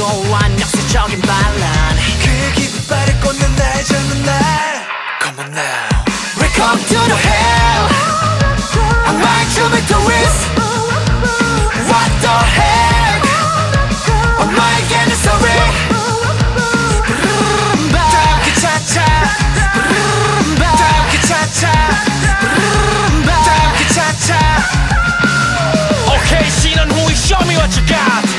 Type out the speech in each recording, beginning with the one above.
또한 역사적인 반란 그의 깃발을 꽂는 날 젊은 날 Come on now Welcome to the hell I might you with the risk What the heck I might get it sorry 다음키 차차 다음키 차차 다음키 차차 Okay, 신원 후이 show me what you got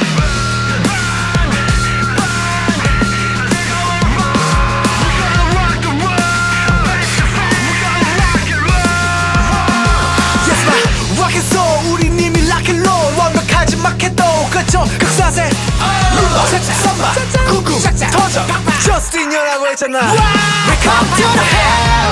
쌈마 구구 터져 저스틴이라고 했잖아 Welcome to the hell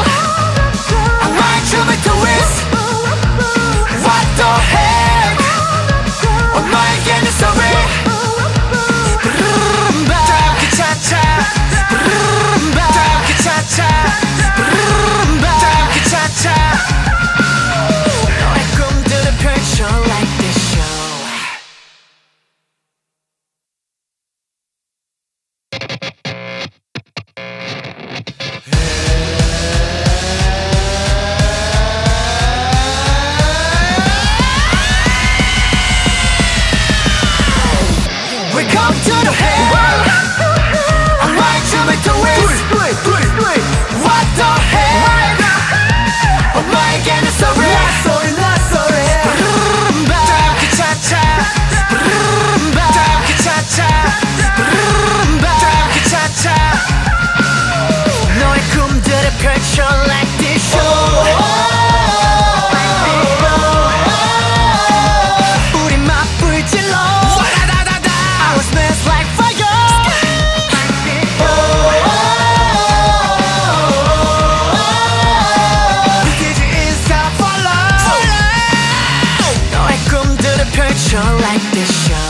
this shot.